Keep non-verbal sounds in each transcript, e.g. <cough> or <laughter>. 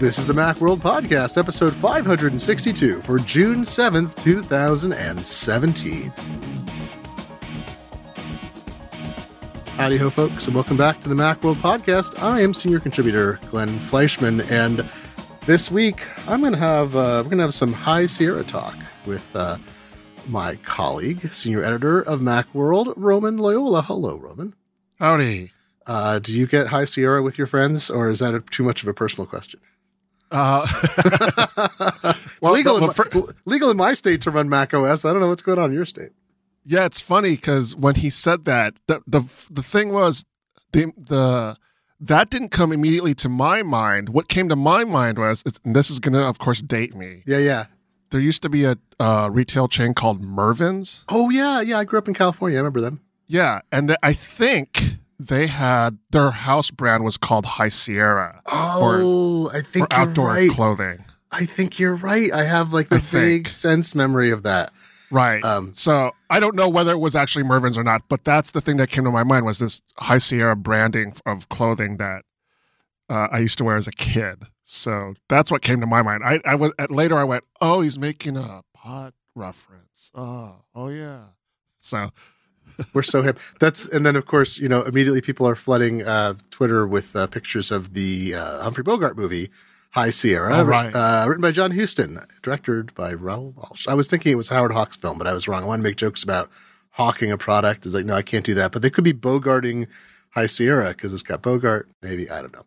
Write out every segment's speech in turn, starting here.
This is the Macworld Podcast, episode 562 for June 7th, 2017. Howdy ho, folks, and welcome back to the Macworld Podcast. I am senior contributor Glenn Fleischman, and this week I'm going to have uh, we're going to have some High Sierra talk with uh, my colleague, senior editor of Macworld, Roman Loyola. Hello, Roman. Howdy. Uh, do you get High Sierra with your friends, or is that a, too much of a personal question? Uh, <laughs> It's Well, legal, well, in my, legal in my state to run Mac OS. I don't know what's going on in your state. yeah, it's funny because when he said that, the the the thing was the the that didn't come immediately to my mind. What came to my mind was, and this is gonna, of course, date me. Yeah, yeah. There used to be a uh, retail chain called Mervyn's. Oh, yeah, yeah. I grew up in California. I remember them. Yeah, and th- I think they had their house brand was called High Sierra Oh, I for think you're outdoor right. clothing. I think you're right. I have like the I vague think. sense memory of that. Right. Um, so I don't know whether it was actually Mervyn's or not, but that's the thing that came to my mind was this High Sierra branding of clothing that uh, I used to wear as a kid. So that's what came to my mind. I, I was at later. I went, oh, he's making a pot reference. Oh, oh yeah. So We're so hip. That's and then of course you know immediately people are flooding uh, Twitter with uh, pictures of the uh, Humphrey Bogart movie High Sierra, Oh, right. uh, written by John Huston, directed by Raoul Walsh. I was thinking it was Howard Hawks' film, but I was wrong. I want to make jokes about hawking a product. It's like no, I can't do that. But they could be Bogarting High Sierra because it's got Bogart. Maybe I don't know.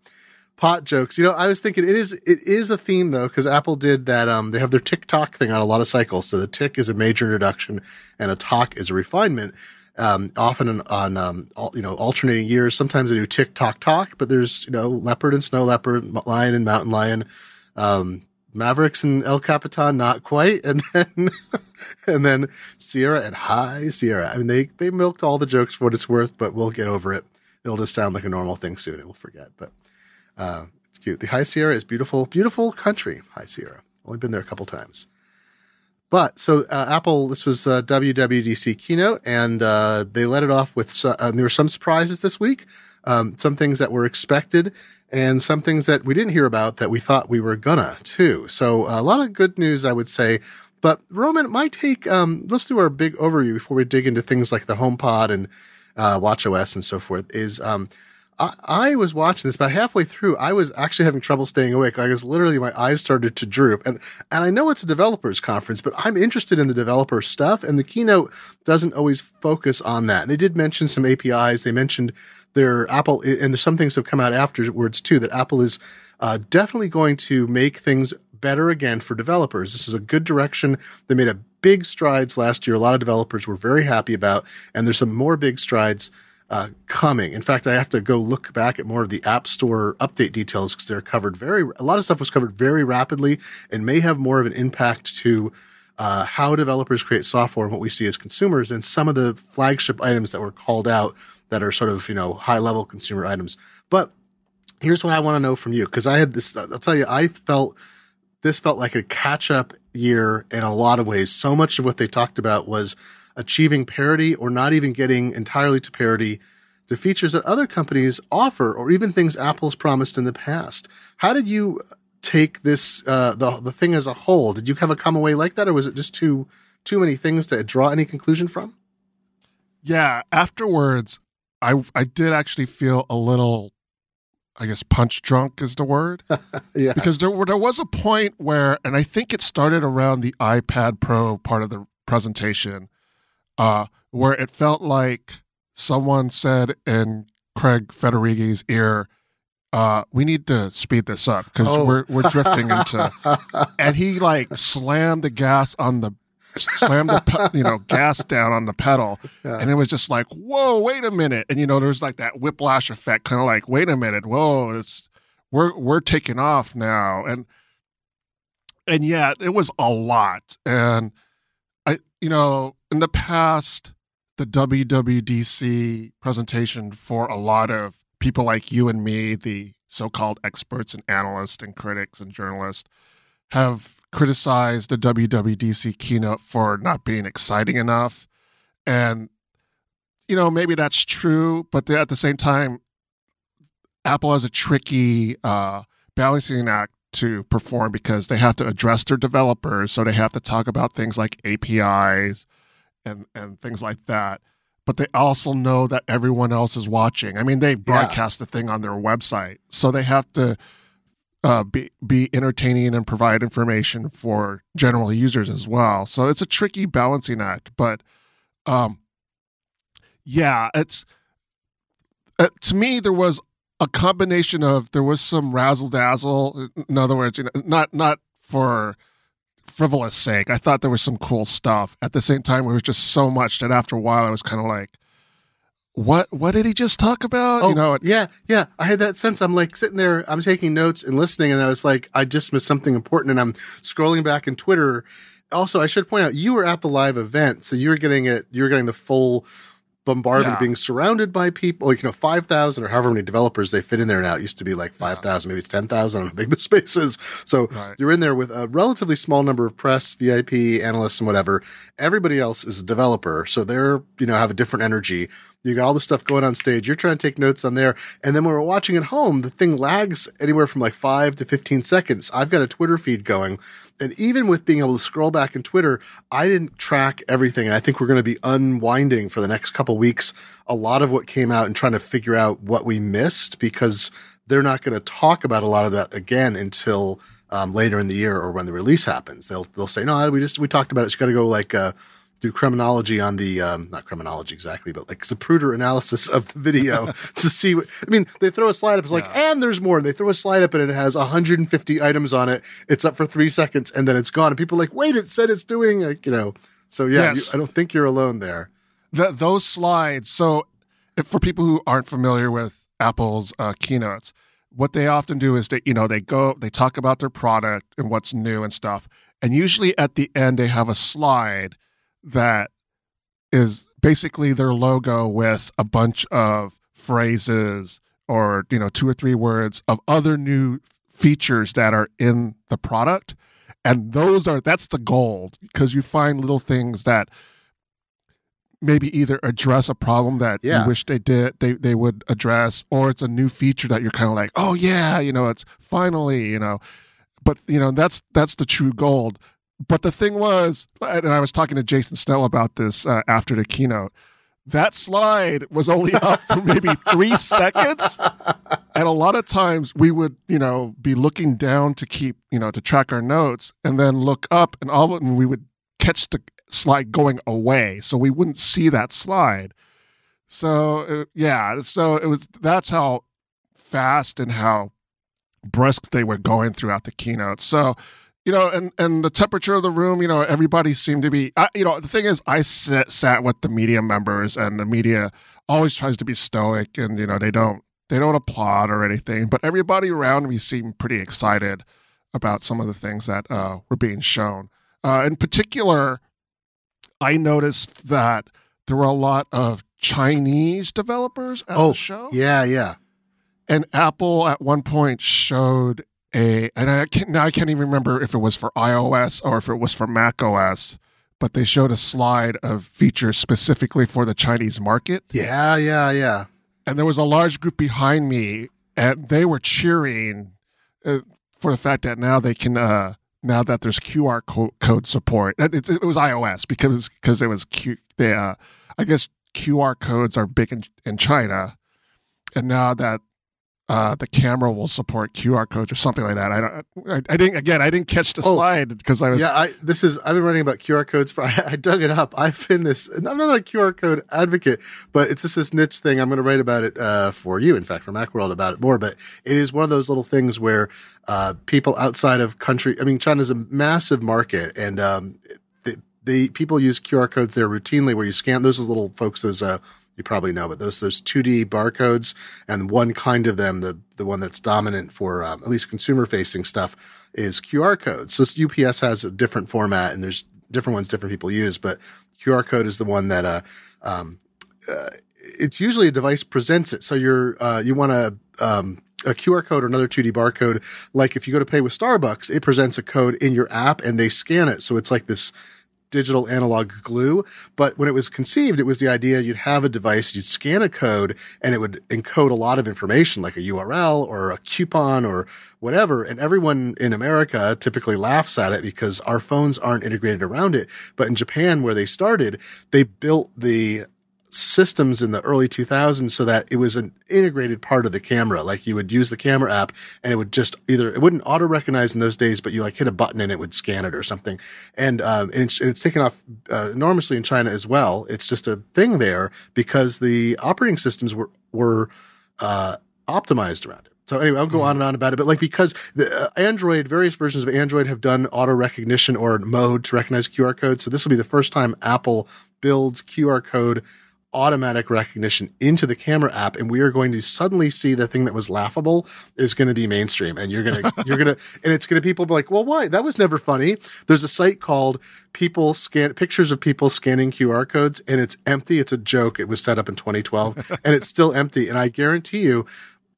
Pot jokes. You know, I was thinking it is it is a theme though because Apple did that. Um, they have their tick tock thing on a lot of cycles. So the tick is a major introduction, and a talk is a refinement um, often on, um, you know alternating years. Sometimes they do tick tock talk, but there's you know leopard and snow leopard, lion and mountain lion, um, Mavericks and El Capitan, not quite, and then <laughs> and then Sierra and High Sierra. I mean they they milked all the jokes for what it's worth, but we'll get over it. It'll just sound like a normal thing soon, and we'll forget. But uh, it's cute. The High Sierra is beautiful, beautiful country. High Sierra. Only been there a couple times. But so uh, Apple, this was uh, WWDC keynote, and uh, they let it off with uh, there were some surprises this week, um, some things that were expected, and some things that we didn't hear about that we thought we were gonna too. So a lot of good news, I would say. But Roman, my take. Um, let's do our big overview before we dig into things like the HomePod and uh, WatchOS and so forth. Is um, I, was watching this about halfway through. I was actually having trouble staying awake. I was literally my eyes started to droop, and and I know it's a developers conference, but I'm interested in the developer stuff, and the keynote doesn't always focus on that. They did mention some APIs. They mentioned their Apple, and there's some things have come out afterwards too. That Apple is uh, definitely going to make things better again for developers. This is a good direction. They made a big strides last year. A lot of developers were very happy about, and there's some more big strides uh, coming. In fact, I have to go look back at more of the App Store update details because they're covered very, a lot of stuff was covered very rapidly and may have more of an impact to uh, how developers create software and what we see as consumers and some of the flagship items that were called out that are sort of, you know, high level consumer items. But here's what I want to know from you because I had this, I'll tell you, I felt this felt like a catch up year in a lot of ways. So much of what they talked about was achieving parity or not even getting entirely to parity to features that other companies offer or even things Apple's promised in the past. How did you take this, uh, the, the thing as a whole? Did you have a come away like that or was it just too, too many things to draw any conclusion from? yeah, afterwards, I I did actually feel a little, I guess, punch drunk is the word. <laughs> Yeah. because there there was a point where, and I think it started around the iPad Pro part of the presentation, uh, where it felt like someone said in Craig Federighi's ear, uh, "We need to speed this up because Oh. we're we're drifting into." <laughs> And he like slammed the gas on the slammed the pe- you know gas down on the pedal, Yeah. and it was just like, "Whoa, wait a minute!" And you know, there's like that whiplash effect, kind of like, "Wait a minute, whoa, it's." we're we're taking off now and and yet it was a lot and i you know in the past the WWDC presentation for a lot of people like you and me the so-called experts and analysts and critics and journalists have criticized the WWDC keynote for not being exciting enough and you know maybe that's true but at the same time Apple has a tricky uh, balancing act to perform because they have to address their developers. So they have to talk about things like APIs and, and things like that. But they also know that everyone else is watching. I mean, they broadcast yeah. the thing on their website. So they have to uh, be be entertaining and provide information for general users as well. So it's a tricky balancing act, but um, yeah, it's uh, to me there was a combination of there was some razzle dazzle. In other words, you know, not not for frivolous sake. I thought there was some cool stuff. At the same time, there was just so much that after a while I was kind of like, what what did he just talk about? Oh, you know, it, yeah, yeah. I had that sense. I'm like sitting there, I'm taking notes and listening, and I was like, I just missed something important, and I'm scrolling back in Twitter. Also, I should point out you were at the live event, so you were getting it. You were getting the full bombardment yeah. being surrounded by people like you know 5000 or however many developers they fit in there now it used to be like 5000 yeah. maybe it's 10000 on how big the <laughs> space is so right. you're in there with a relatively small number of press vip analysts and whatever everybody else is a developer so they're you know have a different energy you got all the stuff going on stage. You're trying to take notes on there. And then when we're watching at home, the thing lags anywhere from like five to 15 seconds. I've got a Twitter feed going. And even with being able to scroll back in Twitter, I didn't track everything. I think we're going to be unwinding for the next couple weeks a lot of what came out and trying to figure out what we missed because they're not going to talk about a lot of that again until um, later in the year or when the release happens. They'll they'll say, no, we just we talked about it. It's got to go like uh, do criminology on the um, not criminology exactly, but like Zapruder analysis of the video <laughs> to see. What, I mean, they throw a slide up. It's like, yeah. and there's more. And they throw a slide up, and it has 150 items on it. It's up for three seconds, and then it's gone. And people are like, wait, it said it's doing, like, you know. So yeah, yes. you, I don't think you're alone there. The, those slides. So, for people who aren't familiar with Apple's uh, keynotes, what they often do is they, you know, they go, they talk about their product and what's new and stuff. And usually at the end, they have a slide that is basically their logo with a bunch of phrases or you know two or three words of other new features that are in the product. And those are that's the gold because you find little things that maybe either address a problem that yeah. you wish they did they they would address or it's a new feature that you're kind of like oh yeah you know it's finally you know. But you know that's that's the true gold but the thing was, and I was talking to Jason Snell about this uh, after the keynote. That slide was only <laughs> up for maybe three seconds, and a lot of times we would, you know, be looking down to keep, you know, to track our notes, and then look up, and all of a sudden we would catch the slide going away, so we wouldn't see that slide. So uh, yeah, so it was. That's how fast and how brisk they were going throughout the keynote. So you know, and and the temperature of the room, you know, everybody seemed to be. I, you know, the thing is, I sat, sat with the media members, and the media always tries to be stoic, and you know, they don't they don't applaud or anything, but everybody around me seemed pretty excited about some of the things that uh, were being shown. Uh, in particular, I noticed that there were a lot of Chinese developers at oh, the show. Yeah, yeah. And Apple at one point showed a and I can't now I can't even remember if it was for iOS or if it was for Mac OS, but they showed a slide of features specifically for the Chinese market. Yeah, yeah, yeah. And there was a large group behind me, and they were cheering uh, for the fact that now they can. Uh, now that there's QR co- code support, it, it, it, was iOS because because it was Q. They, uh, I guess QR codes are big in, in China, and now that uh, the camera will support QR codes or something like that. I don't. I, I didn't. Again, I didn't catch the oh, slide because I was. Yeah, I, this is. I've been writing about QR codes for. I, <laughs> I, dug it up. I've been this. I'm not a QR code advocate, but it's just this niche thing. I'm going to write about it uh, for you. In fact, for MacWorld about it more. But it is one of those little things where uh, people outside of country. I mean, China's a massive market, and um, the, the people use QR codes there routinely, where you scan those little folks. Those uh, you probably know, but those those 2D barcodes and one kind of them, the the one that's dominant for um, at least consumer facing stuff is QR codes. So UPS has a different format, and there's different ones different people use, but QR code is the one that uh, um, uh, it's usually a device presents it. So you're uh, you want to um, a QR code or another 2D barcode. Like if you go to pay with Starbucks, it presents a code in your app and they scan it. So it's like this digital analog glue. But when it was conceived, it was the idea you'd have a device, you'd scan a code and it would encode a lot of information like a URL or a coupon or whatever. And everyone in America typically laughs at it because our phones aren't integrated around it. But in Japan, where they started, they built the systems in the early 2000s so that it was an integrated part of the camera. Like you would use the camera app and it would just either, it wouldn't auto recognize in those days, but you like hit a button and it would scan it or something. And, um, and it's, and it's taken off uh, enormously in China as well. It's just a thing there because the operating systems were, were, uh, optimized around it. So anyway, I'll go on and on about it, but like because the uh, Android, various versions of Android have done auto recognition or mode to recognize QR codes. So this will be the first time Apple builds QR code automatic recognition into the camera app and we are going to suddenly see the thing that was laughable is going to be mainstream and you're going <laughs> to you're going to and it's going to people be like well why? That was never funny. There's a site called people scan pictures of people scanning qr codes and it's empty. It's a joke. It was set up in 2012 <laughs> and it's still empty and i guarantee you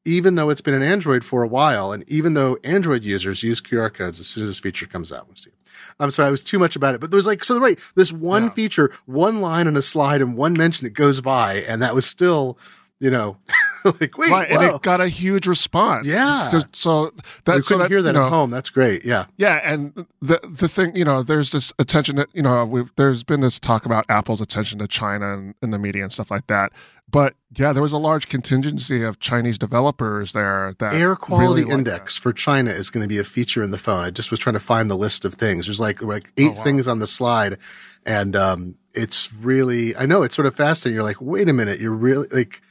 even though it's been an Android for a while, and even though Android users use QR codes as soon as this feature comes out, we'll see. I'm sorry, I was too much about it, but there's like, so right, this one yeah. feature, one line on a slide and one mention it goes by, and that was still, you know, <laughs> like wait, right, and it got a huge response. Yeah, so that we couldn't that, hear that you know, at home. That's great. Yeah, yeah, and the the thing, you know, there's this attention that you know, there's been this talk about Apple's attention to China and in the media and stuff like that. But yeah, there was a large contingency of Chinese developers there. That air quality really index for China is going to be a feature in the phone. I just was trying to find the list of things. There's like like eight oh, wow. things on the slide, and um, it's really I know it's sort of fascinating. You're like, wait a minute, you're really like.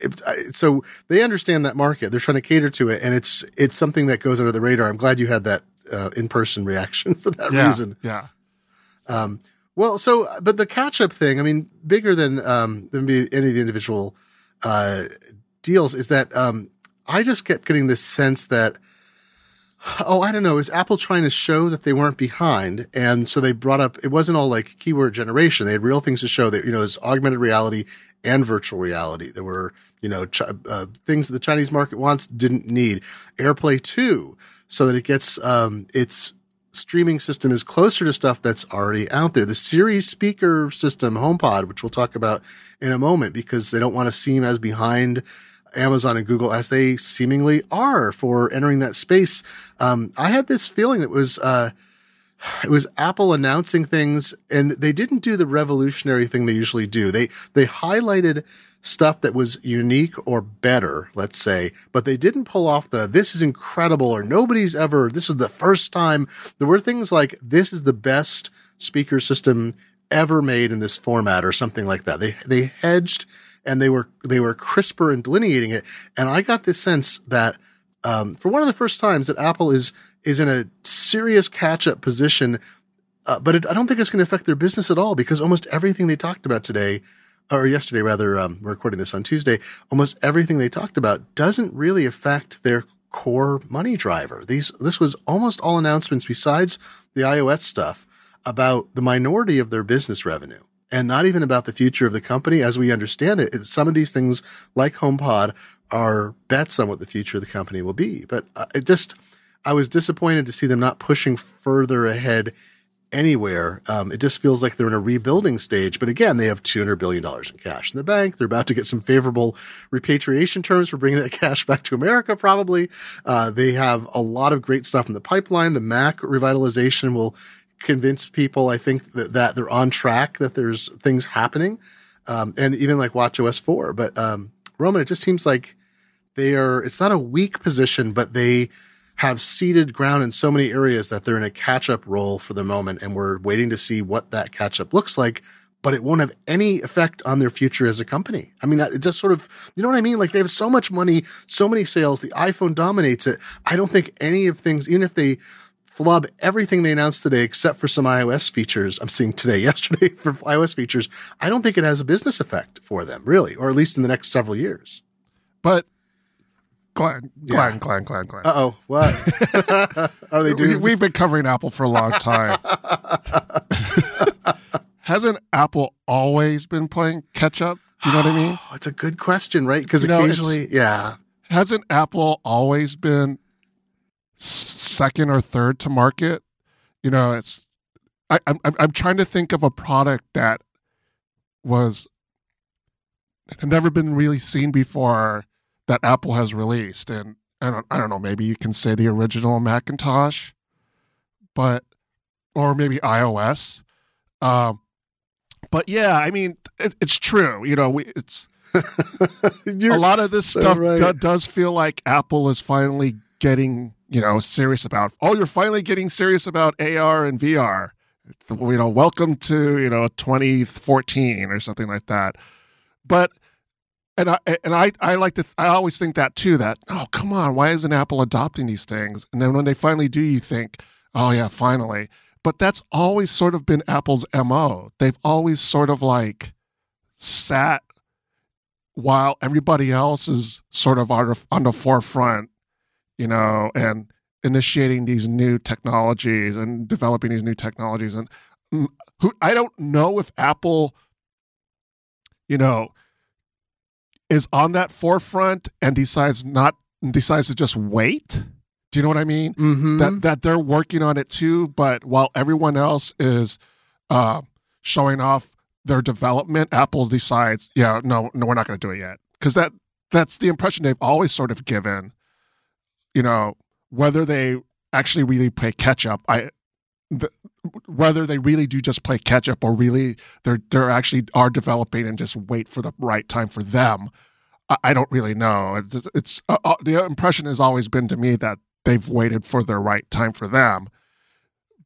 It, so they understand that market. They're trying to cater to it, and it's it's something that goes under the radar. I'm glad you had that uh, in person reaction <laughs> for that yeah, reason. Yeah. Um, well, so but the catch up thing, I mean, bigger than um than any of the individual uh deals is that um I just kept getting this sense that oh, I don't know, is Apple trying to show that they weren't behind? And so they brought up it wasn't all like keyword generation. They had real things to show that you know, it's augmented reality and virtual reality. There were, you know, ch- uh, things that the Chinese market wants didn't need. AirPlay 2 so that it gets um its streaming system is closer to stuff that's already out there. The Siri speaker system, HomePod, which we'll talk about in a moment because they don't want to seem as behind Amazon and Google as they seemingly are for entering that space. Um, I had this feeling that was, uh, it was Apple announcing things and they didn't do the revolutionary thing they usually do. They, they highlighted stuff that was unique or better, let's say, but they didn't pull off the, this is incredible or nobody's ever, this is the first time. There were things like, this is the best speaker system ever made in this format or something like that. They, they hedged and they were, they were crisper in delineating it. And I got this sense that, um, for one of the first times that Apple is, is in a serious catch up position. Uh, but it, I don't think it's going to affect their business at all because almost everything they talked about today or yesterday rather, um, we're recording this on Tuesday, almost everything they talked about doesn't really affect their core money driver. These, this was almost all announcements besides the iOS stuff about the minority of their business revenue and not even about the future of the company as we understand it. Some of these things like HomePod are bets on what the future of the company will be. But uh, it just, I was disappointed to see them not pushing further ahead anywhere. Um, it just feels like they're in a rebuilding stage. But again, they have $200 billion in cash in the bank. They're about to get some favorable repatriation terms for bringing that <laughs> cash back to America, probably. Uh, they have a lot of great stuff in the pipeline. The Mac revitalization will convince people, I think, that, that they're on track, that there's things happening. Um, and even like WatchOS 4. But, um, Roman, it just seems like they are, it's not a weak position, but they, have ceded ground in so many areas that they're in a catch up role for the moment. And we're waiting to see what that catch up looks like, but it won't have any effect on their future as a company. I mean, it just sort of, you know what I mean? Like they have so much money, so many sales. The iPhone dominates it. I don't think any of things, even if they, flub everything they announced today except for some iOS features I'm seeing today, <laughs> yesterday for iOS features. I don't think it has a business effect for them, really, or at least in the next several years. But Glenn, Glenn, yeah. Glenn, Glenn, Glenn. Uh oh, what? <laughs> Are they doing? We, have been covering Apple for a long time. <laughs> Hasn't Apple always been playing catch up? Do you know what I mean? It's a good question, right? Because occasionally, yeah. Hasn't Apple always been second or third to market? You know, it's I, I'm I'm trying to think of a product that was had never been really seen before that Apple has released, and I don't I don't know. Maybe you can say the original Macintosh, but or maybe iOS. Um, but yeah, I mean, it, it's true. You know, we, it's <laughs> a lot of this stuff right. do, does feel like Apple is finally getting you know serious about. Oh, you're finally getting serious about AR and VR. You know, welcome to you know 2014 or something like that. But and I and I I like to I always think that too. That oh come on, why isn't Apple adopting these things? And then when they finally do, you think, oh yeah, finally. But that's always sort of been Apple's mo. They've always sort of like sat while everybody else is sort of on, on the forefront, you know, and initiating these new technologies and developing these new technologies. And mm, who I don't know if Apple, you know, is on that forefront and decides not decides to just wait. Do you know what I mean? Mm-hmm. That that they're working on it too, but while everyone else is uh, showing off their development, Apple decides, yeah, no, no, we're not going to do it yet, because that that's the impression they've always sort of given. You know, whether they actually really play catch up, I the, whether they really do just play catch up or really they're they're actually are developing and just wait for the right time for them. I, I don't really know. It's, it's uh, uh, the impression has always been to me that they've waited for the right time for them.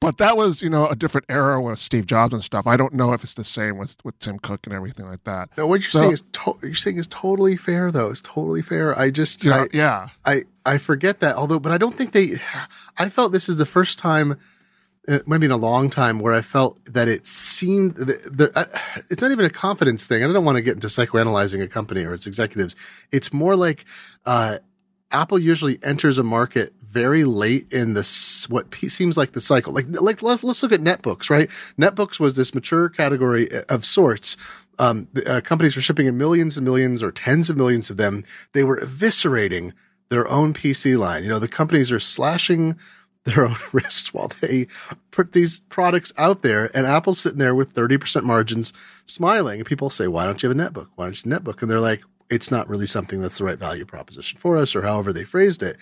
But that was, you know, a different era with Steve Jobs and stuff. I don't know if it's the same with, with Tim Cook and everything like that. No, what you're so, saying is to- you're saying is totally fair, though. It's totally fair. I just, yeah, I, yeah, I, I forget that. Although, but I don't think they. I felt this is the first time it might in a long time where I felt that it seemed uh, it's not even a confidence thing. I don't want to get into psychoanalyzing a company or its executives. It's more like uh, Apple usually enters a market very late in this what seems like the cycle. Like like let's let's look at netbooks, right? Netbooks was this mature category uh, of sorts. Um, the, uh, companies were shipping in millions and millions or tens of millions of them. They were eviscerating their own PC line. You know, the companies are slashing <laughs> their own wrists while they put these products out there. And Apple's sitting there with 30% margins smiling. And people say, why don't you have a netbook? Why don't you netbook? And they're like, it's not really something that's the right value proposition for us or however they phrased it.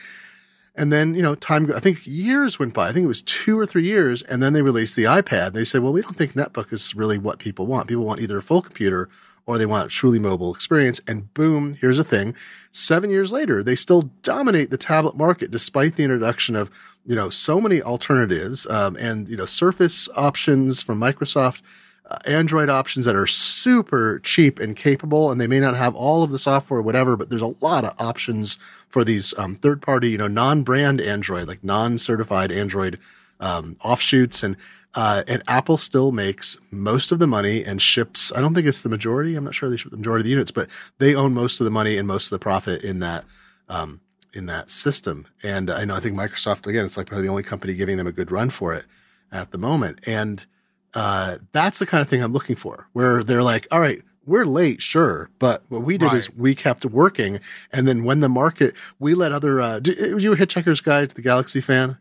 And then, you know, time, I think years went by. I think it was two or three years. And then they released the iPad. They said, well, we don't think netbook is really what people want. People want either a full computer or they want a truly mobile experience. And boom, here's a thing. Seven years later, they still dominate the tablet market despite the introduction of, you know, so many alternatives, um, and, you know, Surface options from Microsoft, uh, Android options that are super cheap and capable. And they may not have all of the software, or whatever, but there's a lot of options for these, um, third party, you know, non brand Android, like non certified Android, um, offshoots and uh, and Apple still makes most of the money and ships. I don't think it's the majority. I'm not sure they ship the majority of the units, but they own most of the money and most of the profit in that um, in that system. And I know I think Microsoft again, it's like probably the only company giving them a good run for it at the moment. And uh, that's the kind of thing I'm looking for, where they're like, all right. We're late, sure, but what we did right. is we kept working, and then when the market, we let other. Uh, did, you a Hitchhiker's Guide to the Galaxy fan?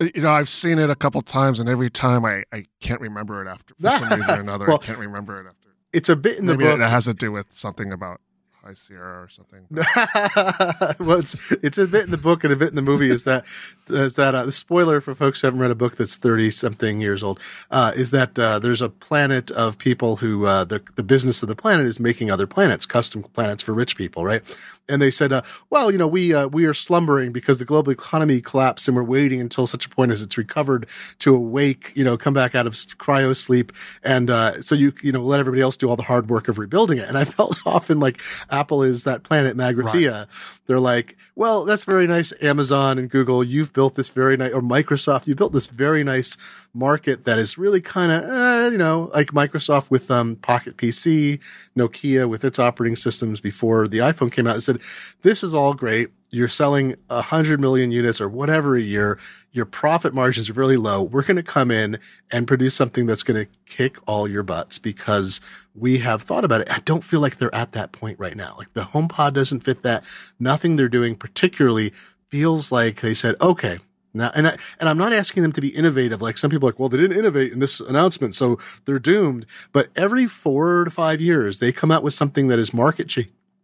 Uh, you know, I've seen it a couple times, and every time I, I can't remember it after for some reason or another. <laughs> well, I can't remember it after. It's a bit in the Maybe book. It has to do with something about High Sierra or something. <laughs> well, it's it's a bit in the book and a bit in the movie. Is that is that uh, the spoiler for folks who haven't read a book that's thirty something years old? Uh, is that uh, there's a planet of people who uh, the the business of the planet is making other planets, custom planets for rich people, right? And they said, uh, well, you know, we uh, we are slumbering because the global economy collapsed, and we're waiting until such a point as it's recovered to awake, you know, come back out of cryo sleep, and so you you know let everybody else do all the hard work of rebuilding it. And I felt <laughs> often like Apple is that planet Magrathea. Right. They're like, well, that's very nice. Amazon and Google, you've built this very nice, or Microsoft, you built this very nice market that is really kind of, eh, you know, like Microsoft with um, Pocket PC, Nokia with its operating systems before the iPhone came out. It said, this is all great you're selling a hundred million units or whatever a year, your profit margins are really low. We're going to come in and produce something that's going to kick all your butts because we have thought about it. I don't feel like they're at that point right now. Like the HomePod doesn't fit that. Nothing they're doing particularly feels like they said, okay, Now, and I, and I'm not asking them to be innovative. Like some people are like, well, they didn't innovate in this announcement, so they're doomed. But every four to five years, they come out with something that is market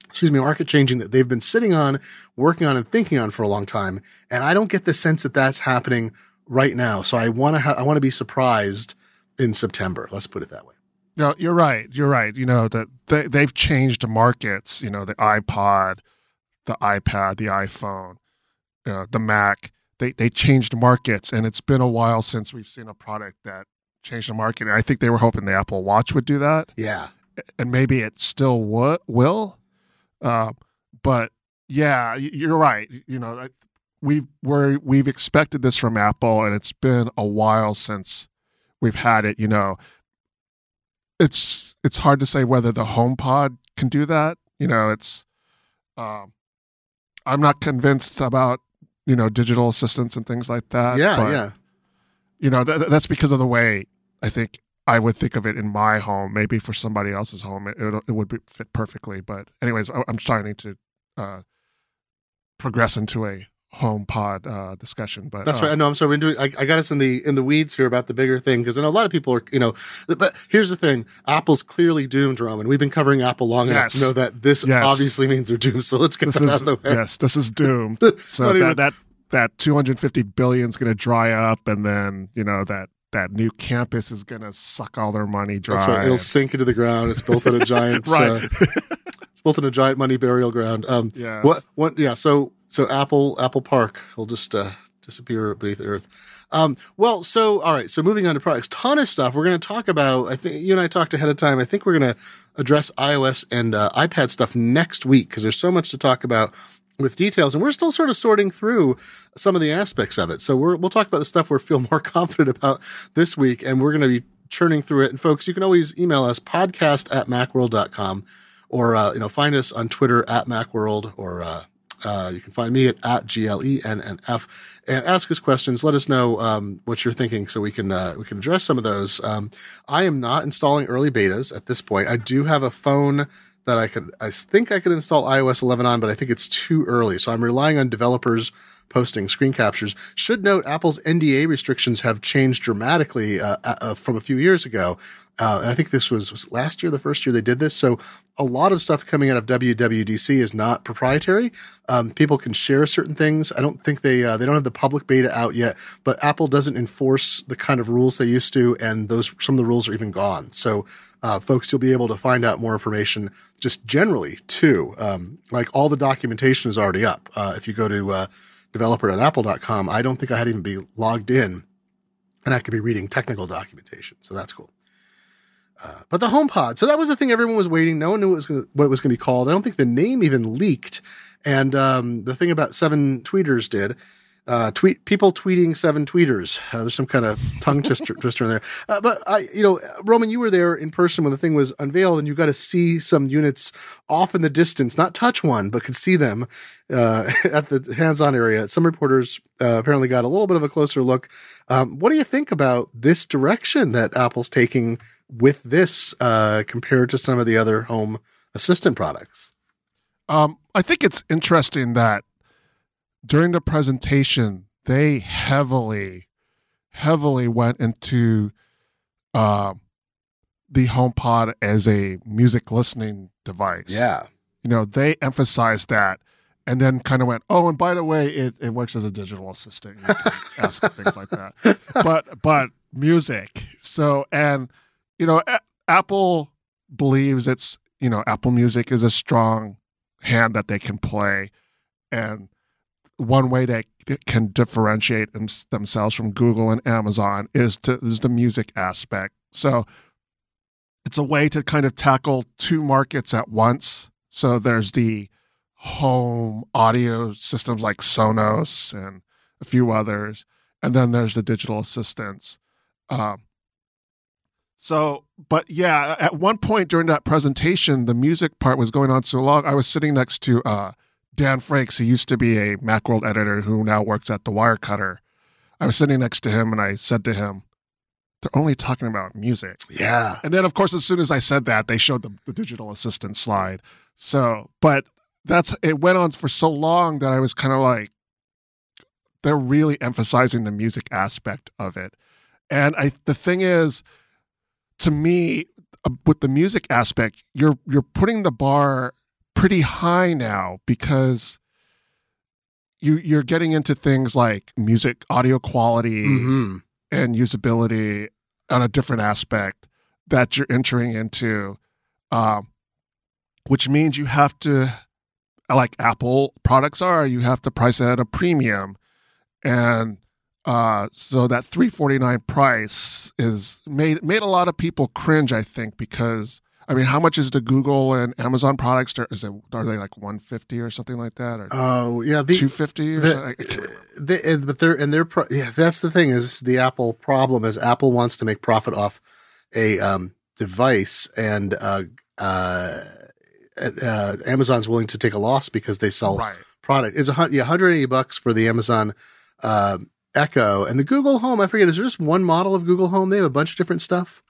excuse me, market changing that they've been sitting on, working on, and thinking on for a long time. And I don't get the sense that that's happening right now. So I want to ha- I want to be surprised in September. Let's put it that way. No, you're right. You're right. You know that they they've changed markets. You know the iPod, the iPad, the iPhone, uh, the Mac. They they changed markets, and it's been a while since we've seen a product that changed the market. And I think they were hoping the Apple Watch would do that, Yeah. and maybe it still wo- will. Uh, but yeah, you're right. You know, we've we're, we've expected this from Apple, and it's been a while since we've had it. You know, it's it's hard to say whether the HomePod can do that. You know, it's um, I'm not convinced about you know digital assistants and things like that. yeah. but, yeah. You know, th- that's because of the way I think I would think of it in my home. Maybe for somebody else's home, it, it, it would be, fit perfectly. But anyways, I, I'm starting to uh, progress into a HomePod uh, discussion. But That's uh, right. No, I'm sorry. We're doing. I, I got us in the in the weeds here about the bigger thing because I know a lot of people are. You know, but here's the thing: Apple's clearly doomed, Roman. We've been covering Apple long enough to know that this Yes. obviously means they're doomed. <laughs> So let's get This that out of the way. yes, this is doomed. <laughs> So that, even- that that 250 billion is going to dry up, and then you know that that new campus is going to suck all their money dry. That's right. It'll sink into the ground. It's built on a <laughs> giant. right. uh, <laughs> it's built on a giant money burial ground. Um, yeah. what? What? Yeah. So so Apple Apple Park will just uh, disappear beneath the earth. Um, well, so all right. So moving on to products, ton of stuff. We're going to talk about. I think you and I talked ahead of time. I think we're going to address iOS and uh, iPad stuff next week because there's so much to talk about with details, and we're still sort of sorting through some of the aspects of it. So we're, we'll talk about the stuff we feel more <laughs> confident about this week, and we're going to be churning through it. And folks, you can always email us podcast at macworld.com or, uh, you know, find us on Twitter at macworld or, uh, uh, you can find me at, at G-L-E-N-N-F and ask us questions. Let us know, um, what you're thinking so we can, uh, we can address some of those. Um, I am not installing early betas at this point. I do have a phone that I could, I think I could install iOS 11 on, but I think it's too early. So I'm relying on developers posting screen captures. Should note Apple's NDA restrictions have changed dramatically uh, uh, from a few years ago. Uh, and I think this was, was last year, the first year they did this. So a lot of stuff coming out of WWDC is not proprietary. Um, people can share certain things. I don't think they uh, they don't have the public beta out yet, but Apple doesn't enforce the kind of rules they used to, and those some of the rules are even gone. So, uh, folks, you'll be able to find out more information just generally too. Um, like all the documentation is already up. Uh, if you go to uh, developer.apple.com, I don't think I had even be logged in, and I could be reading technical documentation. So that's cool. Uh, but the HomePod, so that was the thing everyone was waiting. No one knew what was what it was going to be called. I don't think the name even leaked. And um, the thing about seven tweeters did, uh, tweet people tweeting seven tweeters. Uh, there's some kind of tongue <laughs> twister, twister in there. Uh, but I, you know, Roman, you were there in person when the thing was unveiled, and you got to see some units off in the distance, not touch one, but could see them uh, <laughs> at the hands-on area. Some reporters uh, apparently got a little bit of a closer look. Um, what do you think about this direction that Apple's taking with this uh, compared to some of the other home assistant products? Um, I think it's interesting that during the presentation, they heavily, heavily went into uh, the HomePod as a music listening device. Yeah. You know, they emphasized that and then kind of went, oh, and by the way, it, it works as a digital assistant. You can <laughs> ask things like that. But, but music. So, and, you know, A- Apple believes it's, you know, Apple Music is a strong hand that they can play. And one way they can differentiate them, themselves from Google and Amazon is to is the music aspect. So it's a way to kind of tackle two markets at once. So there's the home audio systems like Sonos and a few others, and then there's the digital assistants. Um, so, but yeah, at one point during that presentation, the music part was going on so long. I was sitting next to uh, Dan Frakes, who used to be a Macworld editor who now works at the Wirecutter. I was sitting next to him and I said to him, they're only talking about music. Yeah. And then, of course, as soon as I said that, they showed the, the digital assistant slide. So, but that's it went on for so long that I was kind of like, they're really emphasizing the music aspect of it. And I the thing is to me uh, with the music aspect, you're you're putting the bar pretty high now because you you're getting into things like music audio quality hmm and usability on a different aspect that you're entering into, um, which means you have to, like Apple products are, you have to price it at a premium, and uh, so that three forty nine price is made made a lot of people cringe. I think because I mean, how much is the Google and Amazon products? Is it are they like one fifty or something like that, or Oh yeah, the, two fifty? the, but they're and they're pro- yeah. That's the thing is the Apple problem is Apple wants to make profit off a um, device, and uh, uh, uh, Amazon's willing to take a loss because they sell right. product. It's a yeah, 180 bucks for the Amazon um Echo and the Google Home. I forget. Is there just one model of Google Home? They have a bunch of different stuff.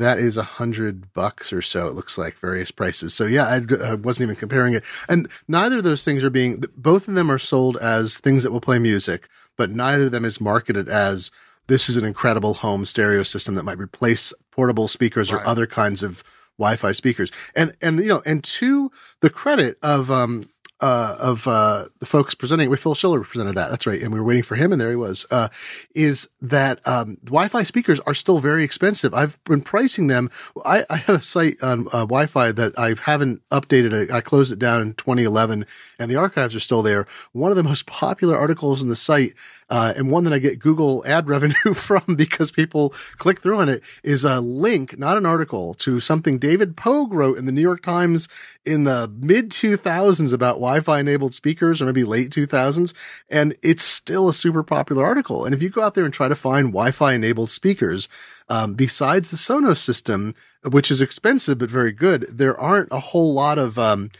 That is a hundred bucks or so. It looks like various prices. So yeah, I, I wasn't even comparing it. And neither of those things are being. Both of them are sold as things that will play music, but neither of them is marketed as this is an incredible home stereo system that might replace portable speakers or other kinds of Wi-Fi speakers. And and you know, and to the credit of um uh of uh the folks presenting, with Phil Schiller presented that. That's right, and we were waiting for him, and there he was. Uh, is that um Wi-Fi speakers are still very expensive? I've been pricing them. I, I have a site on uh, Wi-Fi that I haven't updated. It. I closed it down in 2011, and the archives are still there. One of the most popular articles in the site, uh, and one that I get Google ad <laughs> revenue from because people click through on it, is a link, not an article, to something David Pogue wrote in the New York Times in the mid 2000s about Wi-Fi enabled speakers, or maybe late 2000s, and it's still a super popular article. And if you go out there and try to find Wi-Fi enabled speakers, um, besides the Sonos system, which is expensive but very good, there aren't a whole lot of um,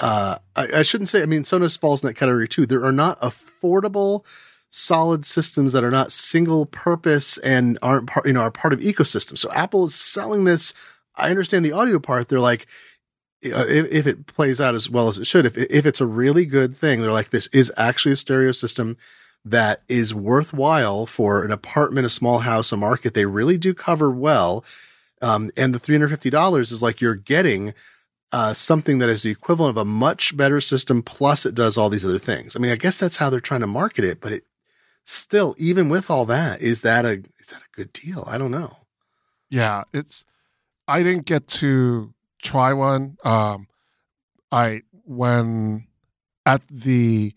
uh, I, I shouldn't say. I mean, Sonos falls in that category too. There are not affordable, solid systems that are not single purpose and aren't part, you know, are part of ecosystems. So Apple is selling this. I understand the audio part. They're like, if, if it plays out as well as it should, if if it's a really good thing, they're like, this is actually a stereo system that is worthwhile for an apartment, a small house, a market. They really do cover well. Um, and the three hundred fifty dollars is like you're getting uh, something that is the equivalent of a much better system. Plus, it does all these other things. I mean, I guess that's how they're trying to market it. But it still, even with all that, is that a is that a good deal? I don't know. Yeah, it's. I didn't get to try one. Um, I when at the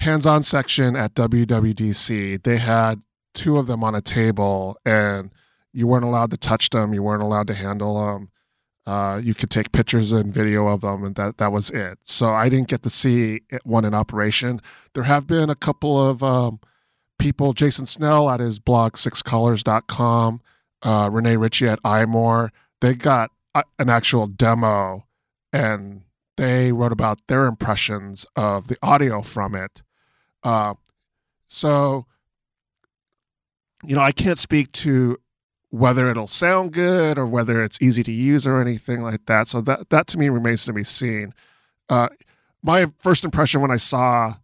hands-on section at WWDC, they had two of them on a table, and you weren't allowed to touch them. You weren't allowed to handle them. Uh, you could take pictures and video of them, and that that was it. So I didn't get to see one in operation. There have been a couple of um, people. Jason Snell at his blog sixcolors.com, uh, Rene Ritchie at iMore. They got an actual demo, and they wrote about their impressions of the audio from it. Uh, so, you know, I can't speak to whether it'll sound good or whether it's easy to use or anything like that. So that that to me remains to be seen. Uh, my first impression when I saw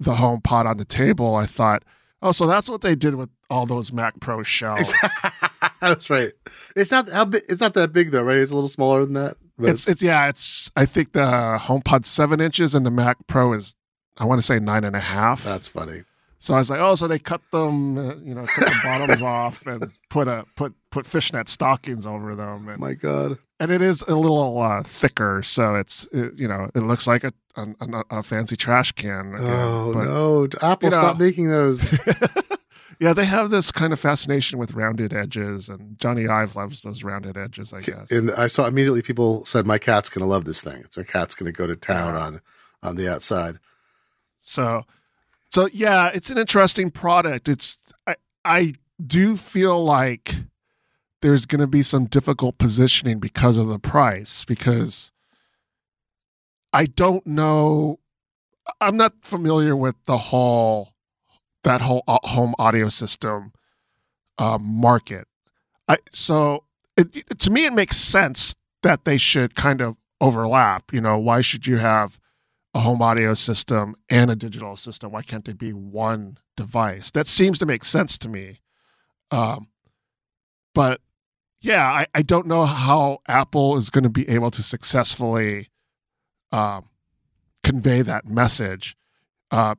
the home pod on the table, I thought, oh, so that's what they did with all those Mac Pro shells. <laughs> <laughs> That's right. It's not how big, it's not that big though, right? It's a little smaller than that. It's it's yeah, it's I think the HomePod seven inches and the Mac Pro is I want to say nine and a half. that's funny. So I was like, oh, so they cut them, uh, you know, cut the bottoms <laughs> off and put a put put fishnet stockings over them, and, My God. and it is a little uh, thicker, so it's it, you know it looks like a a, a, a fancy trash can. Oh but- no! Apple, you know. stop making those. <laughs> yeah, they have this kind of fascination with rounded edges, and Jony Ive loves those rounded edges, I guess. and I saw immediately people said, "My cat's gonna love this thing. It's our cat's gonna go to town Yeah. on on the outside." So, so yeah, it's an interesting product. It's I I do feel like there's going to be some difficult positioning because of the price because I don't know I'm not familiar with the whole that whole home audio system uh, market. I so it- to me it makes sense that they should kind of overlap. You know, why should you have a home audio system and a digital system? Why can't they be one device. That seems to make sense to me. Um, but yeah, I, I don't know how Apple is going to be able to successfully um, convey that message. Uh,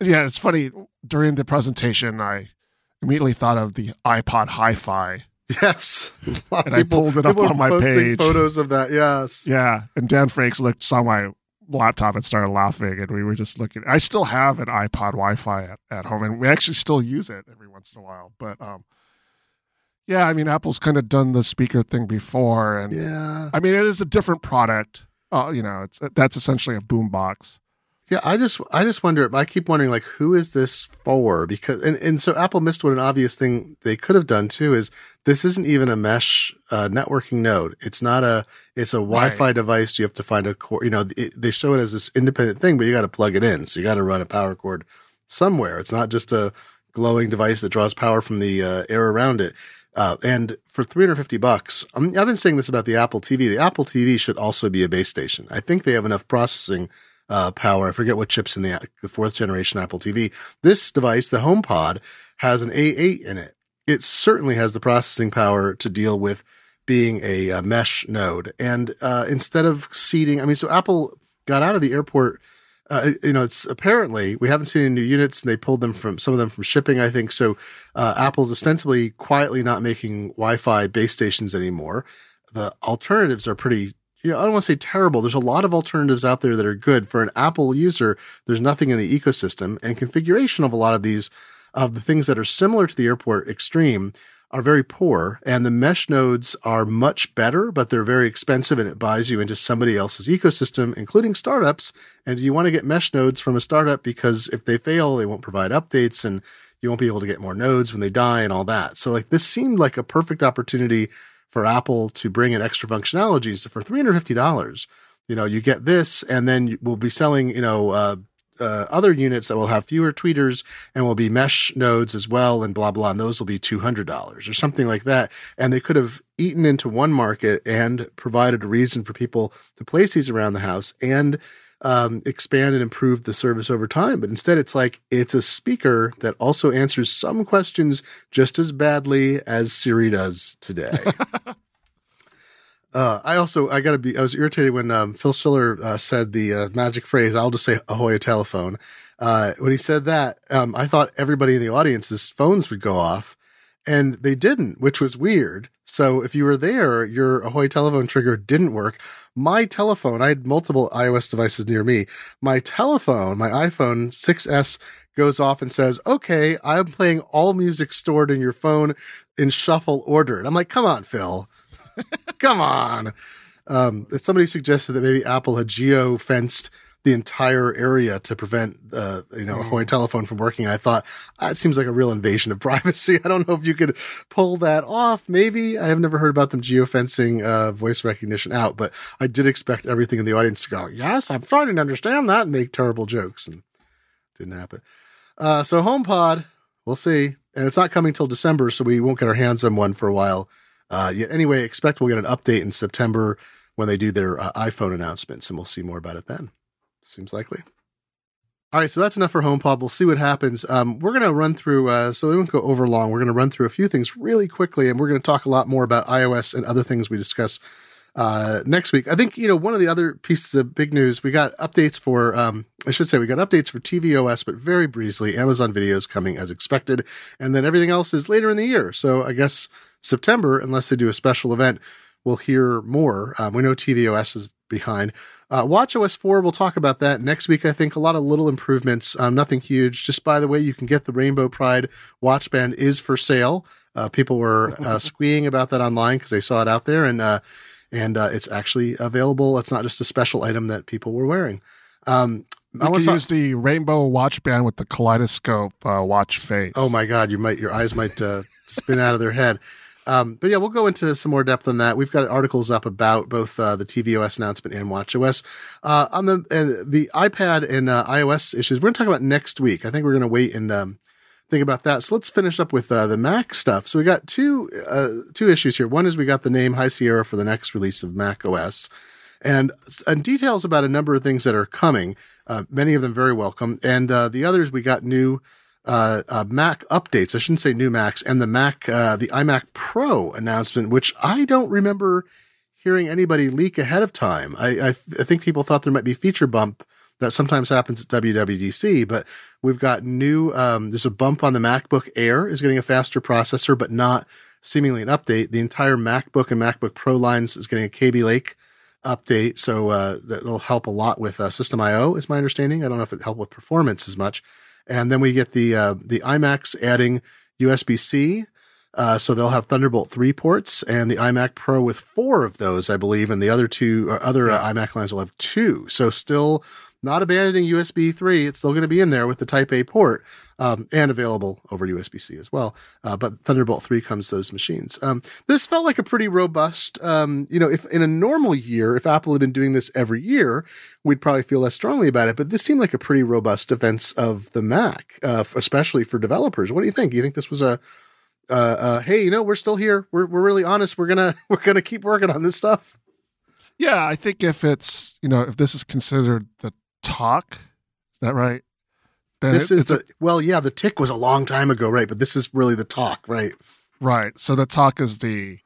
yeah, it's funny. During the presentation, I immediately thought of the iPod Hi-Fi. Yes, <laughs> and I pulled it up on my page. Photos of that. Yes. Yeah, and Dan Frakes looked saw my laptop and started laughing, and we were just looking. I still have an iPod Hi-Fi at, at home, and we actually still use it every once in a while. But um, yeah, I mean, Apple's kind of done the speaker thing before, and yeah, I mean, it is a different product. Uh, you know, it's that's essentially a boombox. Yeah, I just I just wonder. I keep wondering, like, who is this for? Because and and so Apple missed what an obvious thing they could have done too is this isn't even a mesh uh, networking node. It's not a it's a Wi-Fi right. device. You have to find a cord. You know, it, they show it as this independent thing, but you got to plug it in. So you got to run a power cord somewhere. It's not just a glowing device that draws power from the uh, air around it. Uh, and for 350 bucks, um, I've been saying this about the Apple TV. The Apple TV should also be a base station. I think they have enough processing uh, power. I forget what chips in the, the fourth generation Apple TV. This device, the HomePod, has an A8 in it. It certainly has the processing power to deal with being a, a mesh node. And uh, instead of seeding, I mean, so Apple got out of the airport. Uh, you know, it's apparently we haven't seen any new units, and they pulled them from some of them from shipping. I think so. Uh, Apple's ostensibly quietly not making Wi-Fi base stations anymore. The alternatives are pretty you know, I don't want to say terrible. There's a lot of alternatives out there that are good for an Apple user. There's nothing in the ecosystem and configuration of a lot of these, of the things that are similar to the airport extreme are very poor and the mesh nodes are much better, but they're very expensive and it buys you into somebody else's ecosystem, including startups. And you want to get mesh nodes from a startup because if they fail, they won't provide updates and you won't be able to get more nodes when they die and all that. So like this seemed like a perfect opportunity for Apple to bring in extra functionalities. So for $350, you know, you get this and then we'll be selling, you know, uh, uh, other units that will have fewer tweeters and will be mesh nodes as well and blah, blah. And those will be $200 or something like that. And they could have eaten into one market and provided a reason for people to place these around the house and um, expand and improve the service over time. But instead, it's like it's a speaker that also answers some questions just as badly as Siri does today. <laughs> uh, I also I gotta be I was irritated when um, Phil Schiller uh, said the uh, magic phrase. I'll just say ahoy a telephone. Uh, when he said that, um, I thought everybody in the audience's phones would go off and they didn't, which was weird. So if you were there, your Ahoy telephone trigger didn't work. My telephone, I had multiple iOS devices near me. My telephone, my iPhone 6S goes off and says, okay, I'm playing all music stored in your phone in shuffle order. And I'm like, come on, Phil. <laughs> come on. Um, somebody suggested that maybe Apple had geo fenced the entire area to prevent, uh, you know, mm. Ahoy telephone from working. And I thought that ah, seems like a real invasion of <laughs> privacy. I don't know if you could pull that off. Maybe I have never heard about them geofencing, uh, voice recognition out, but I did expect everything in the audience to go, yes, I'm starting to understand that and make terrible jokes and didn't happen. Uh, so HomePod, we'll see. And it's not coming till December, so we won't get our hands on one for a while. Uh, yet anyway, expect we'll get an update in September when they do their uh, iPhone announcements, and we'll see more about it then. Seems likely. All right, so that's enough for HomePod. We'll see what happens. Um, we're going to run through, uh, so we won't go over long. We're going to run through a few things really quickly, and we're going to talk a lot more about iOS and other things we discuss uh, next week. I think, you know, one of the other pieces of big news, we got updates for, um, I should say, we got updates for tvOS, but very breezily. Amazon videos coming as expected, and then everything else is later in the year. So I guess September, unless they do a special event, we'll hear more. Um, we know tvOS is behind. Uh, Watch OS 4, we'll talk about that next week. I think a lot of little improvements, um, nothing huge. Just by the way, you can get the Rainbow Pride watch band is for sale. Uh, people were uh, <laughs> squeeing about that online because they saw it out there, and uh, and uh, it's actually available. It's not just a special item that people were wearing. Um, I want to use the rainbow watch band with the kaleidoscope uh, watch face. Oh my God, you might your eyes might uh, spin out of their head. Um, but yeah, we'll go into some more depth on that. We've got articles up about both uh, the tvOS announcement and WatchOS. Uh, on the uh, the iPad and uh, iOS issues, we're going to talk about next week. I think we're going to wait and um, think about that. So let's finish up with uh, the Mac stuff. So we got two uh, two issues here. One is we got the name High Sierra for the next release of Mac OS. And, and details about a number of things that are coming, many of them very welcome. And the others, we got new uh, uh, Mac updates. I shouldn't say new Macs and the Mac, uh, the iMac Pro announcement, which I don't remember hearing anybody leak ahead of time. I, I, I think people thought there might be feature bump that sometimes happens at WWDC, but we've got new, um, there's a bump on the MacBook Air is getting a faster processor, but not seemingly an update. The entire MacBook and MacBook Pro lines is getting a Kaby Lake update. So, uh, that'll help a lot with, uh, System IO is my understanding. I don't know if it helped with performance as much. And then we get the, uh, the iMacs adding USB C. Uh, so they'll have Thunderbolt 3 ports and the iMac Pro with four of those, I believe, and the other two other uh, iMac lines will have two. So still not abandoning USB 3. It's still going to be in there with the Type A port um, and available over USB C as well. Uh, but Thunderbolt 3 comes those machines. Um, this felt like a pretty robust, um, you know, if in a normal year, if Apple had been doing this every year, we'd probably feel less strongly about it. But this seemed like a pretty robust defense of the Mac, uh, especially for developers. What do you think? Do you think this was a uh, uh, hey, you know, we're still here. We're we're really honest. We're gonna <laughs> we're gonna keep working on this stuff. Yeah, I think if it's you know if this is considered the tock, is that right? Then this it, is the a, well, yeah. The tick was a long time ago, right? But this is really the tock, right? Right. So the tock is the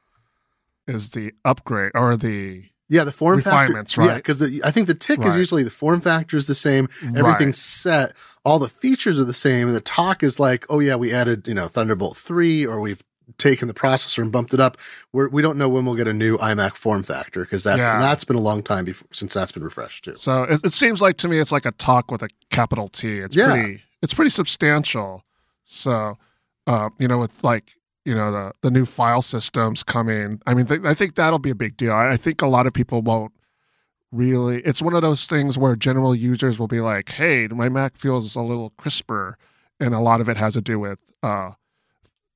is the upgrade or the yeah, the form refinements, factor, right? Yeah, because I think the tick right. is usually the form factor is the same, everything's right. set, all the features are the same, and the tock is like, oh yeah, we added you know Thunderbolt three, or we've taken the processor and bumped it up. We're, we do not know when we'll get a new iMac form factor because that's yeah. that's been a long time before, since that's been refreshed too. So it, it, seems like to me it's like a tock with a capital T. It's yeah. pretty it's pretty substantial. So uh, you know, with like you know the the new file systems coming. I mean, th- I think that'll be a big deal. I, I, think a lot of people won't really. It's one of those things where general users will be like, "Hey, my Mac feels a little crisper," and a lot of it has to do with uh,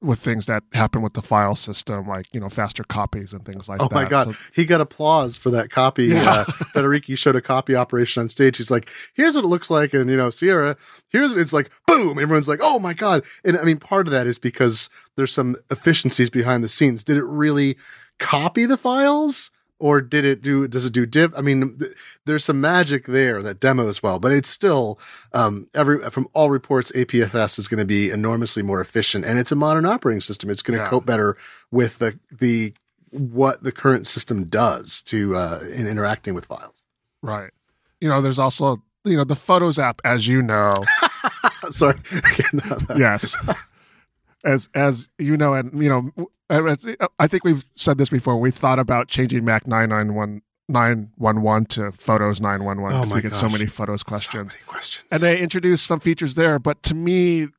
with things that happen with the file system, like you know faster copies and things like oh that. Oh my god, so, he got applause for that copy. Yeah. Uh, <laughs> Federici showed a copy operation on stage. He's like, "Here's what it looks like," and you know Sierra, here's it's like boom. Everyone's like, "Oh my god!" And I mean, part of that is because there's some efficiencies behind the scenes. Did it really copy the files? Or did it do does it do div i mean th- there's some magic there that demo as well but it's still um every from all reports apfs is going to be enormously more efficient and it's a modern operating system. It's going to yeah. cope better with the the what the current system does to uh in interacting with files. Right. You know there's also you know the photos app as you know. <laughs> Sorry <laughs> yes. As as you know and you know I think we've said this before. We thought about changing Mac 991 911 to Photos 911 because oh we get gosh. so many photos questions. So many questions. And they introduced some features there, but to me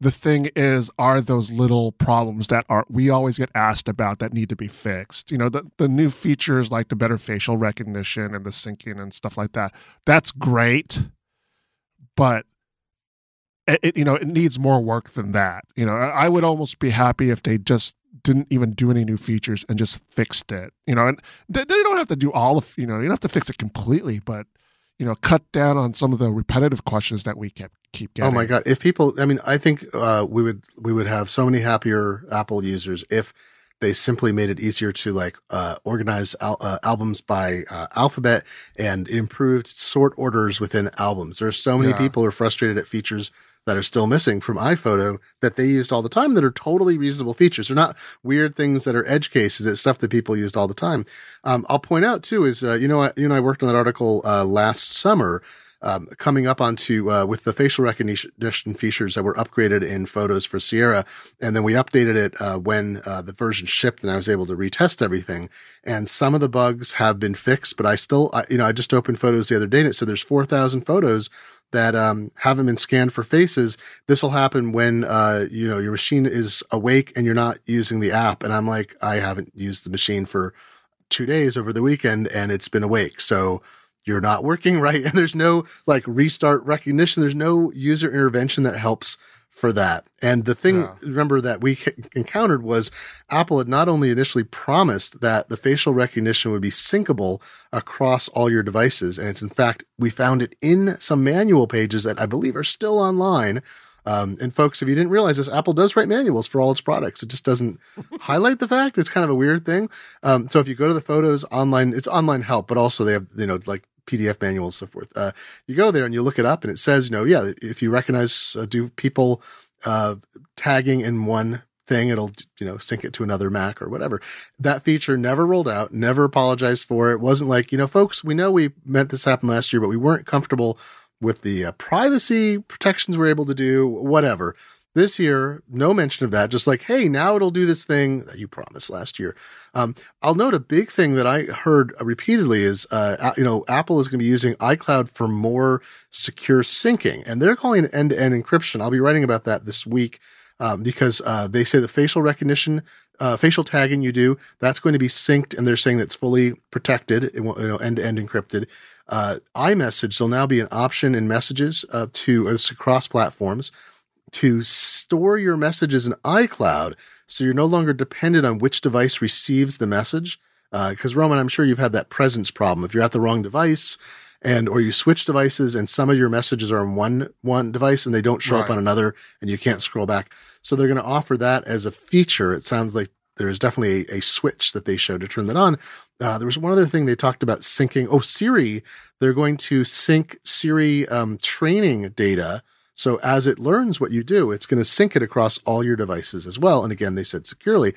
the thing is are those little problems that are we always get asked about that need to be fixed. You know, the the new features like the better facial recognition and the syncing and stuff like that. That's great. But it, you know it needs more work than that you know i would almost be happy if they just didn't even do any new features and just fixed it you know and they, they don't have to do all of you know you don't have to fix it completely but you know cut down on some of the repetitive questions that we kept keep getting oh my god if people i mean i think uh, we would we would have so many happier apple users if they simply made it easier to like uh, organize al- uh, albums by uh, alphabet and improved sort orders within albums. There are so many yeah. people who are frustrated at features that are still missing from iPhoto that they used all the time that are totally reasonable features. They're not weird things that are edge cases. It's stuff that people used all the time. Um, I'll point out too is, uh, you know, you and I worked on that article, uh, last summer. Um, coming up onto uh, with the facial recognition features that were upgraded in photos for Sierra, and then we updated it uh, when uh, the version shipped, and I was able to retest everything. And some of the bugs have been fixed, but I still, I, you know, I just opened photos the other day, and it said there's four thousand photos that um, haven't been scanned for faces. This will happen when uh, you know your machine is awake and you're not using the app. And I'm like, I haven't used the machine for two days over the weekend, and it's been awake. So you're not working <laughs> right, and there's no like restart recognition. There's no user intervention that helps for that. And the thing, yeah. remember, that we encountered was Apple had not only initially promised that the facial recognition would be syncable across all your devices, and it's in fact, we found it in some manual pages that I believe are still online. Um, and folks, if you didn't realize this, Apple does write manuals for all its products. It just doesn't <laughs> highlight the fact. It's kind of a weird thing. Um, so if you go to the photos online, it's online help, but also they have, you know, like PDF manuals, so forth. Uh, you go there and you look it up, and it says, you know, yeah, if you recognize uh, do people uh, tagging in one thing, it'll you know sync it to another Mac or whatever. That feature never rolled out, never apologized for it. it wasn't like you know, folks, we know we meant this happen last year, but we weren't comfortable with the uh, privacy protections we're able to do, whatever. This year, no mention of that. Just like, hey, now it'll do this thing that you promised last year. Um, I'll note a big thing that I heard repeatedly is, uh, you know, Apple is going to be using iCloud for more secure syncing, and they're calling it end-to-end encryption. I'll be writing about that this week um, because uh, they say the facial recognition, uh, facial tagging you do, that's going to be synced, and they're saying that's fully protected, you know, end-to-end encrypted. Uh, iMessage will now be an option in messages uh, to uh, across platforms to store your messages in iCloud so you're no longer dependent on which device receives the message. Because uh, Roman, I'm sure you've had that presence problem. If you're at the wrong device and or you switch devices and some of your messages are on one one device and they don't show right. up on another and you can't scroll back. So they're going to offer that as a feature. It sounds like there is definitely a, a switch that they show to turn that on. Uh, there was one other thing they talked about syncing. Oh, Siri, they're going to sync Siri um, training data so as it learns what you do, it's going to sync it across all your devices as well. And again, they said securely.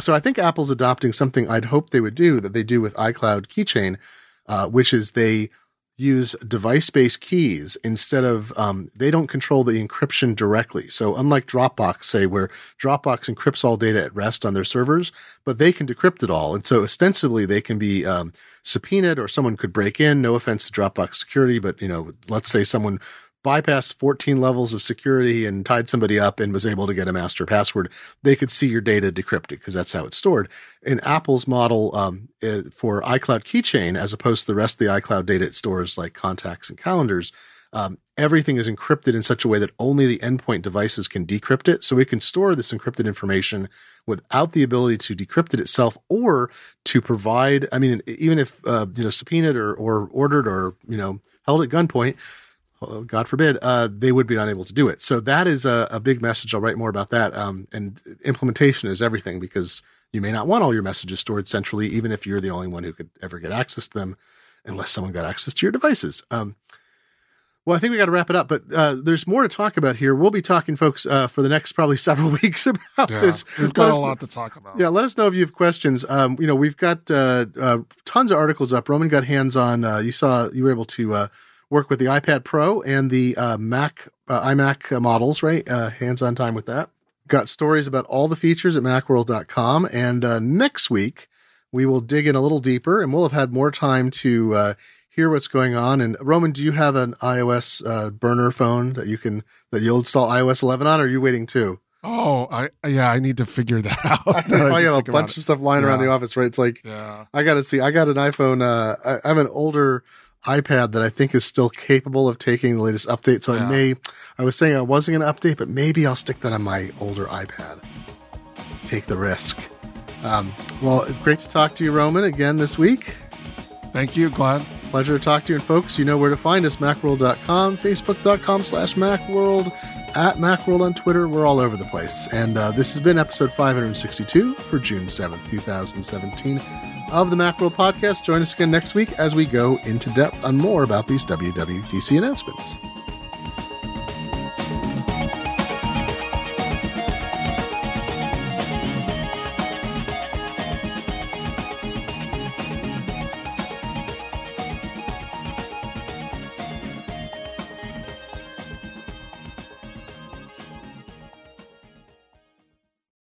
So I think Apple's adopting something I'd hoped they would do that they do with iCloud Keychain, uh, which is they use device-based keys instead of um, they don't control the encryption directly. So unlike Dropbox, say where Dropbox encrypts all data at rest on their servers, but they can decrypt it all, and so ostensibly they can be um, subpoenaed or someone could break in. No offense to Dropbox security, but you know, let's say someone bypassed 14 levels of security and tied somebody up and was able to get a master password, they could see your data decrypted because that's how it's stored. In Apple's model um, eh, for iCloud Keychain, as opposed to the rest of the iCloud data it stores like contacts and calendars, um, everything is encrypted in such a way that only the endpoint devices can decrypt it. So it can store this encrypted information without the ability to decrypt it itself or to provide, I mean, even if, uh, you know, subpoenaed or, or ordered or, you know, held at gunpoint, God forbid, uh, they would be unable to do it. So that is a, a big message. I'll write more about that. Um, and implementation is everything because you may not want all your messages stored centrally, even if you're the only one who could ever get access to them, unless someone got access to your devices. Um, well, I think we got to wrap it up, but uh, there's more to talk about here. We'll be talking, folks, uh, for the next probably <laughs> several weeks about yeah, this. We've got a lot to talk about. Yeah, let us know if you have questions. Um, you know, we've got uh, uh tons of articles up. Roman got hands on. Uh, you saw you were able to uh, work with the iPad Pro and the uh, Mac uh, iMac models, right? Uh, hands-on time with that. Got stories about all the features at macworld.com. And uh, next week, we will dig in a little deeper and we'll have had more time to uh, hear what's going on. And Roman, do you have an iOS uh, burner phone that you can, that you'll install iOS 11 on or are you waiting too? Oh, I yeah, I need to figure that <laughs> out. I, <laughs> I got a bunch of stuff lying yeah. around the office, right? It's like, yeah. I got to see. I got an iPhone. Uh, I, have an older iPad that I think is still capable of taking the latest update. So yeah. I may, I was saying I wasn't going to update, but maybe I'll stick that on my older iPad. Take the risk. Um, well, it's great to talk to you, Roman, again this week. Thank you, Glenn. Pleasure to talk to you. And folks, you know where to find us macworld.com, facebook.com slash macworld, at macworld on Twitter. We're all over the place. And uh, this has been episode 562 for June 7th, 2017 of the Macworld podcast. Join us again next week as we go into depth on more about these WWDC announcements.